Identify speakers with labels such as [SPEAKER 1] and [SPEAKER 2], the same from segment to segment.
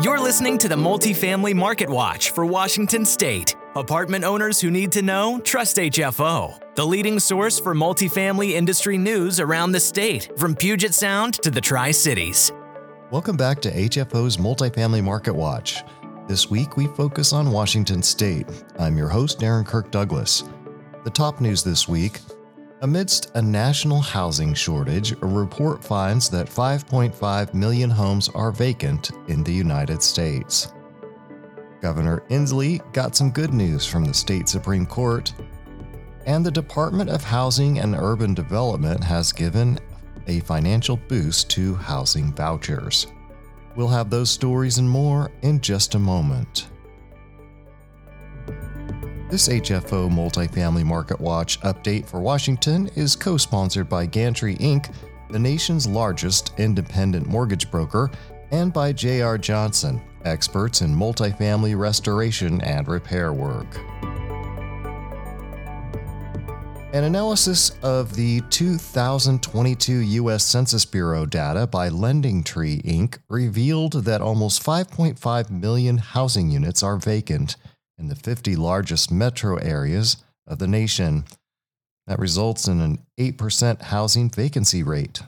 [SPEAKER 1] You're listening to the Multifamily Market Watch for Washington State. Apartment owners who need to know, trust HFO, the leading source for multifamily industry news around the state, from Puget Sound to the Tri Cities.
[SPEAKER 2] Welcome back to HFO's Multifamily Market Watch. This week we focus on Washington State. I'm your host, Darren Kirk Douglas. The top news this week Amidst a national housing shortage, a report finds that 5.5 million homes are vacant in the United States. Governor Inslee got some good news from the state Supreme Court, and the Department of Housing and Urban Development has given a financial boost to housing vouchers. We'll have those stories and more in just a moment. This HFO Multifamily Market Watch update for Washington is co sponsored by Gantry Inc., the nation's largest independent mortgage broker, and by J.R. Johnson, experts in multifamily restoration and repair work. An analysis of the 2022 U.S. Census Bureau data by LendingTree Inc. revealed that almost 5.5 million housing units are vacant in the 50 largest metro areas of the nation. That results in an 8% housing vacancy rate.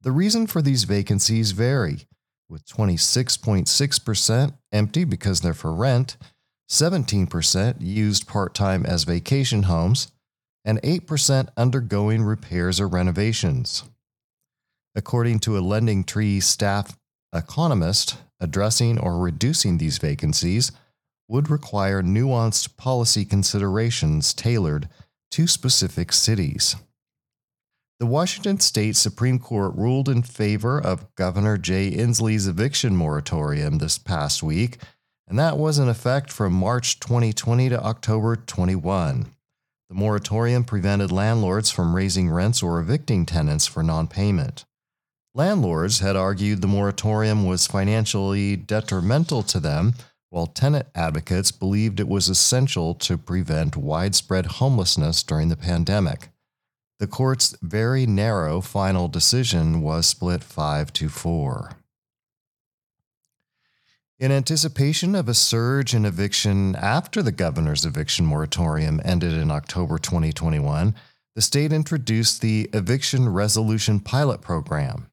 [SPEAKER 2] The reason for these vacancies vary, with 26.6% empty because they're for rent, 17% used part time as vacation homes, and 8% undergoing repairs or renovations. According to a Lending Tree staff economist, addressing or reducing these vacancies would require nuanced policy considerations tailored to specific cities. The Washington State Supreme Court ruled in favor of Governor Jay Inslee's eviction moratorium this past week, and that was in effect from March 2020 to October 21. The moratorium prevented landlords from raising rents or evicting tenants for non payment. Landlords had argued the moratorium was financially detrimental to them while tenant advocates believed it was essential to prevent widespread homelessness during the pandemic. The court's very narrow final decision was split 5 to 4. In anticipation of a surge in eviction after the governor's eviction moratorium ended in October 2021, the state introduced the Eviction Resolution Pilot Program.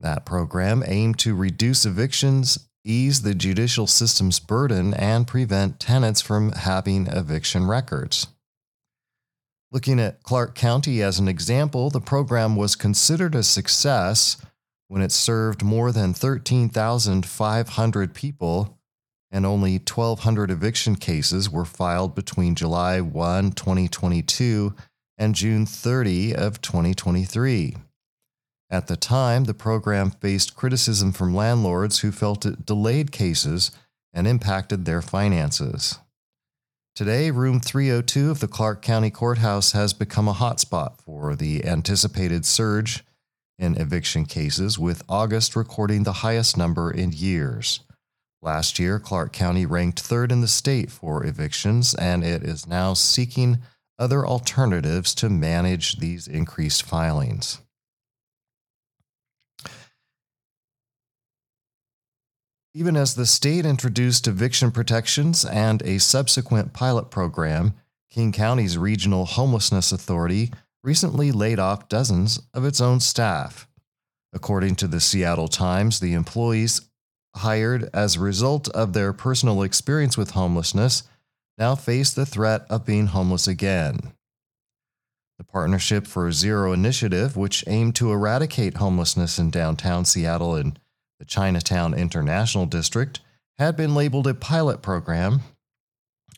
[SPEAKER 2] That program aimed to reduce evictions ease the judicial system's burden, and prevent tenants from having eviction records. Looking at Clark County as an example, the program was considered a success when it served more than 13,500 people and only 1,200 eviction cases were filed between July 1, 2022 and June 30 of 2023. At the time, the program faced criticism from landlords who felt it delayed cases and impacted their finances. Today, room 302 of the Clark County Courthouse has become a hotspot for the anticipated surge in eviction cases, with August recording the highest number in years. Last year, Clark County ranked third in the state for evictions, and it is now seeking other alternatives to manage these increased filings. Even as the state introduced eviction protections and a subsequent pilot program, King County's Regional Homelessness Authority recently laid off dozens of its own staff. According to the Seattle Times, the employees hired as a result of their personal experience with homelessness now face the threat of being homeless again. The Partnership for Zero initiative, which aimed to eradicate homelessness in downtown Seattle in the Chinatown International District had been labeled a pilot program.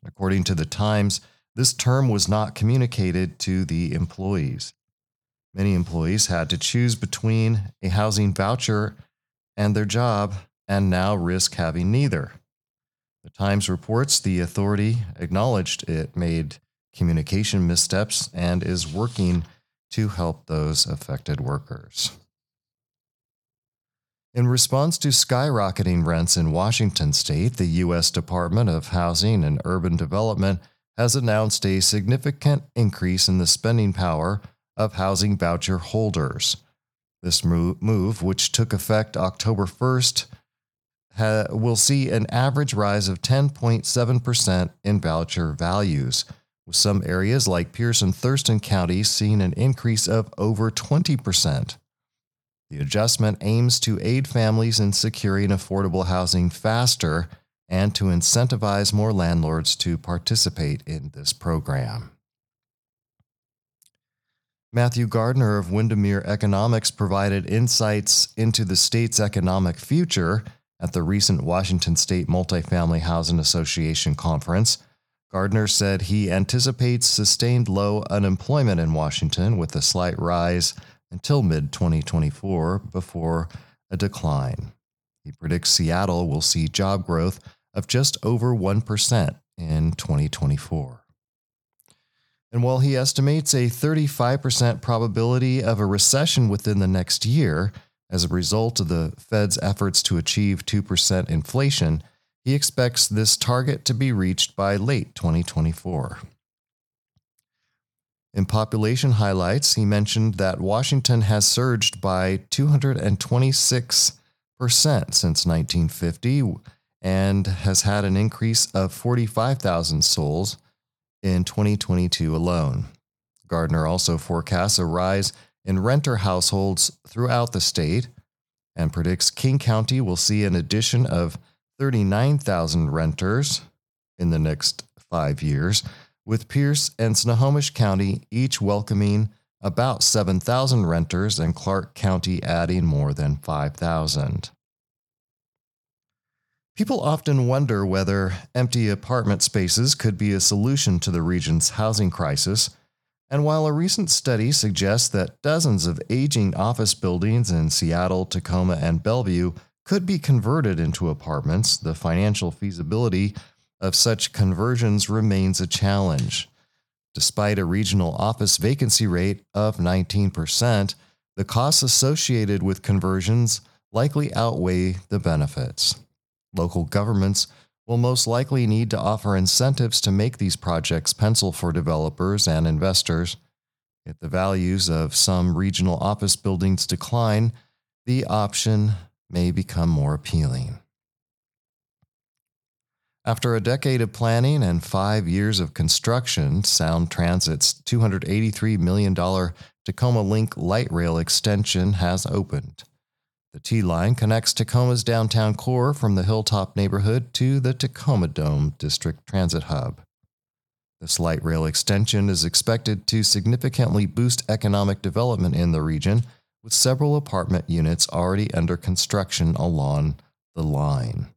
[SPEAKER 2] According to the Times, this term was not communicated to the employees. Many employees had to choose between a housing voucher and their job and now risk having neither. The Times reports the authority acknowledged it made communication missteps and is working to help those affected workers. In response to skyrocketing rents in Washington state, the U.S. Department of Housing and Urban Development has announced a significant increase in the spending power of housing voucher holders. This move, which took effect October 1st, ha- will see an average rise of 10.7% in voucher values, with some areas like Pierce and Thurston counties seeing an increase of over 20%. The adjustment aims to aid families in securing affordable housing faster and to incentivize more landlords to participate in this program. Matthew Gardner of Windermere Economics provided insights into the state's economic future at the recent Washington State Multifamily Housing Association conference. Gardner said he anticipates sustained low unemployment in Washington with a slight rise until mid 2024 before a decline. He predicts Seattle will see job growth of just over 1% in 2024. And while he estimates a 35% probability of a recession within the next year as a result of the Fed's efforts to achieve 2% inflation, he expects this target to be reached by late 2024. In population highlights, he mentioned that Washington has surged by 226% since 1950 and has had an increase of 45,000 souls in 2022 alone. Gardner also forecasts a rise in renter households throughout the state and predicts King County will see an addition of 39,000 renters in the next five years, with Pierce and Snohomish County each welcoming about 7,000 renters and Clark County adding more than 5,000. People often wonder whether empty apartment spaces could be a solution to the region's housing crisis. And while a recent study suggests that dozens of aging office buildings in Seattle, Tacoma, and Bellevue could be converted into apartments, the financial feasibility of such conversions remains a challenge. Despite a regional office vacancy rate of 19%, the costs associated with conversions likely outweigh the benefits. Local governments will most likely need to offer incentives to make these projects pencil for developers and investors. If the values of some regional office buildings decline, the option may become more appealing. After a decade of planning and five years of construction, Sound Transit's $283 million Tacoma Link light rail extension has opened. The T line connects Tacoma's downtown core from the Hilltop neighborhood to the Tacoma Dome District Transit Hub. This light rail extension is expected to significantly boost economic development in the region, with several apartment units already under construction along the line.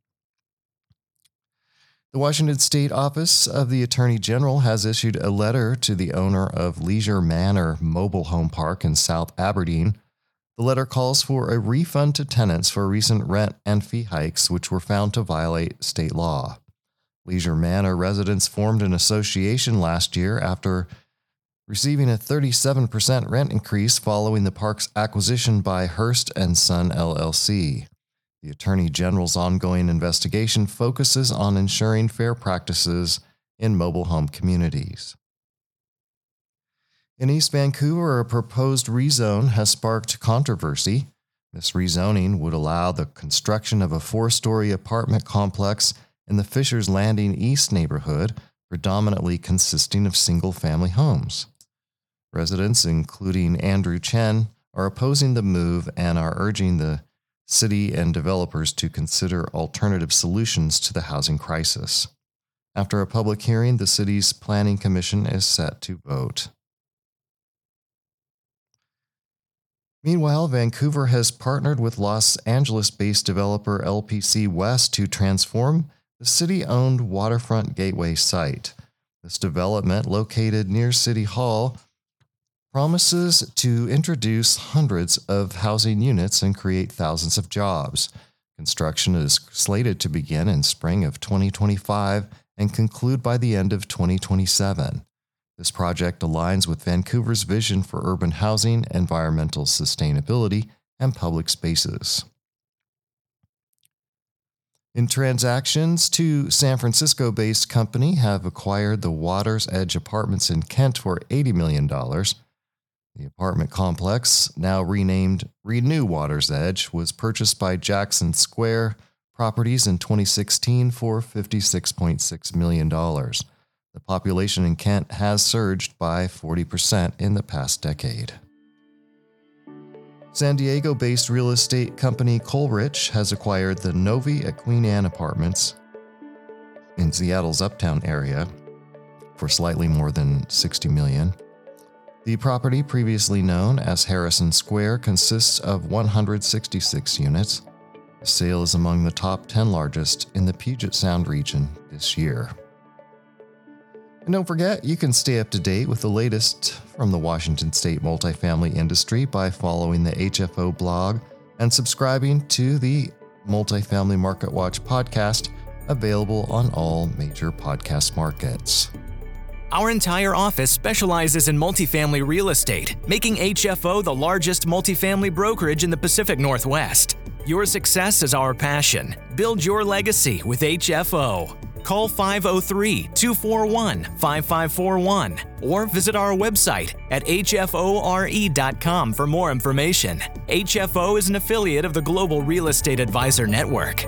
[SPEAKER 2] The Washington State Office of the Attorney General has issued a letter to the owner of Leisure Manor Mobile Home Park in South Aberdeen the letter calls for a refund to tenants for recent rent and fee hikes, which were found to violate state law. Leisure Manor residents formed an association last year after receiving a 37% rent increase following the park's acquisition by Hearst and Son LLC. The Attorney General's ongoing investigation focuses on ensuring fair practices in mobile home communities. In East Vancouver, a proposed rezone has sparked controversy. This rezoning would allow the construction of a four story apartment complex in the Fisher's Landing East neighborhood, predominantly consisting of single family homes. Residents, including Andrew Chen, are opposing the move and are urging the city and developers to consider alternative solutions to the housing crisis. After a public hearing, the city's planning commission is set to vote. Meanwhile, Vancouver has partnered with Los Angeles based developer LPC West to transform the city owned waterfront gateway site. This development, located near City Hall, promises to introduce hundreds of housing units and create thousands of jobs. Construction is slated to begin in spring of 2025 and conclude by the end of 2027. This project aligns with Vancouver's vision for urban housing, environmental sustainability, and public spaces. In transactions, two San Francisco based company have acquired the Waters Edge apartments in Kent for $80 million. The apartment complex, now renamed Renew Waters Edge, was purchased by Jackson Square properties in 2016 for $56.6 million. The population in Kent has surged by 40% in the past decade. San Diego based real estate company Coleridge has acquired the Novi at Queen Anne Apartments in Seattle's uptown area for slightly more than 60 million. The property, previously known as Harrison Square, consists of 166 units. The sale is among the top 10 largest in the Puget Sound region this year. And don't forget, you can stay up to date with the latest from the Washington State multifamily industry by following the HFO blog and subscribing to the Multifamily Market Watch podcast, available on all major podcast markets.
[SPEAKER 1] Our entire office specializes in multifamily real estate, making HFO the largest multifamily brokerage in the Pacific Northwest. Your success is our passion. Build your legacy with HFO. Call 503 241 5541 or visit our website at hfore.com for more information. HFO is an affiliate of the Global Real Estate Advisor Network.